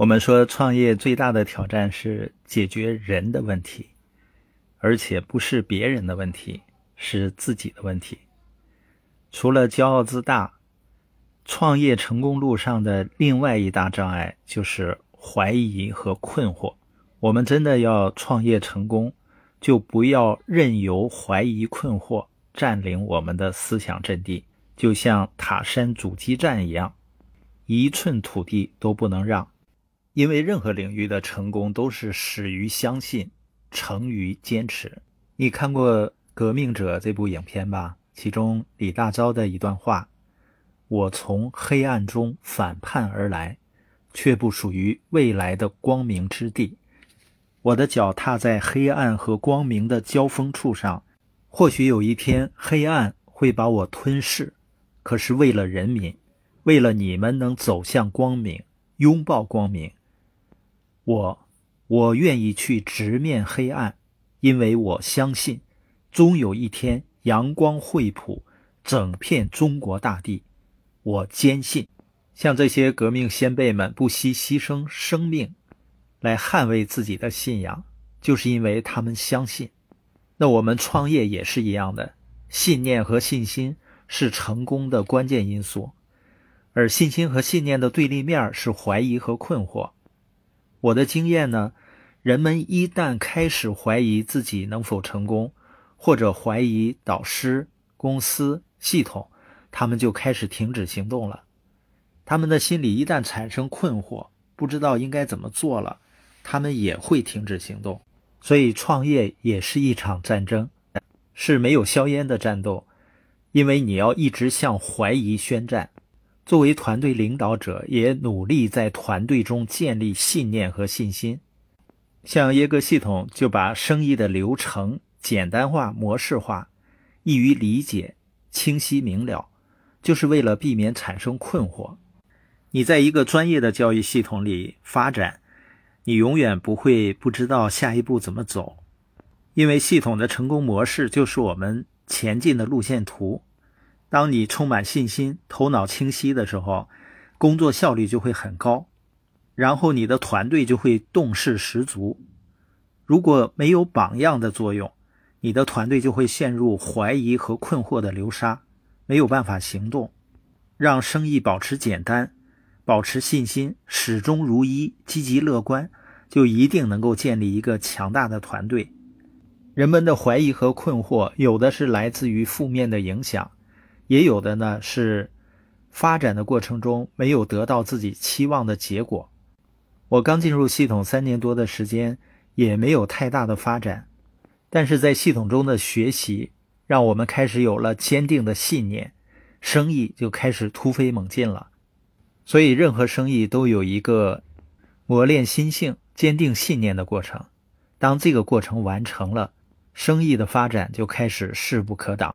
我们说创业最大的挑战是解决人的问题，而且不是别人的问题，是自己的问题。除了骄傲自大，创业成功路上的另外一大障碍就是怀疑和困惑。我们真的要创业成功，就不要任由怀疑困惑占领我们的思想阵地，就像塔山阻击战一样，一寸土地都不能让。因为任何领域的成功都是始于相信，成于坚持。你看过《革命者》这部影片吧？其中李大钊的一段话：“我从黑暗中反叛而来，却不属于未来的光明之地。我的脚踏在黑暗和光明的交锋处上，或许有一天黑暗会把我吞噬。可是为了人民，为了你们能走向光明，拥抱光明。”我，我愿意去直面黑暗，因为我相信，终有一天阳光会普整片中国大地。我坚信，像这些革命先辈们不惜牺牲生命来捍卫自己的信仰，就是因为他们相信。那我们创业也是一样的，信念和信心是成功的关键因素，而信心和信念的对立面是怀疑和困惑。我的经验呢，人们一旦开始怀疑自己能否成功，或者怀疑导师、公司、系统，他们就开始停止行动了。他们的心里一旦产生困惑，不知道应该怎么做了，他们也会停止行动。所以，创业也是一场战争，是没有硝烟的战斗，因为你要一直向怀疑宣战。作为团队领导者，也努力在团队中建立信念和信心。像耶格系统就把生意的流程简单化、模式化，易于理解、清晰明了，就是为了避免产生困惑。你在一个专业的教育系统里发展，你永远不会不知道下一步怎么走，因为系统的成功模式就是我们前进的路线图。当你充满信心、头脑清晰的时候，工作效率就会很高，然后你的团队就会动势十足。如果没有榜样的作用，你的团队就会陷入怀疑和困惑的流沙，没有办法行动。让生意保持简单，保持信心，始终如一，积极乐观，就一定能够建立一个强大的团队。人们的怀疑和困惑，有的是来自于负面的影响。也有的呢是发展的过程中没有得到自己期望的结果。我刚进入系统三年多的时间，也没有太大的发展，但是在系统中的学习，让我们开始有了坚定的信念，生意就开始突飞猛进了。所以，任何生意都有一个磨练心性、坚定信念的过程。当这个过程完成了，生意的发展就开始势不可挡。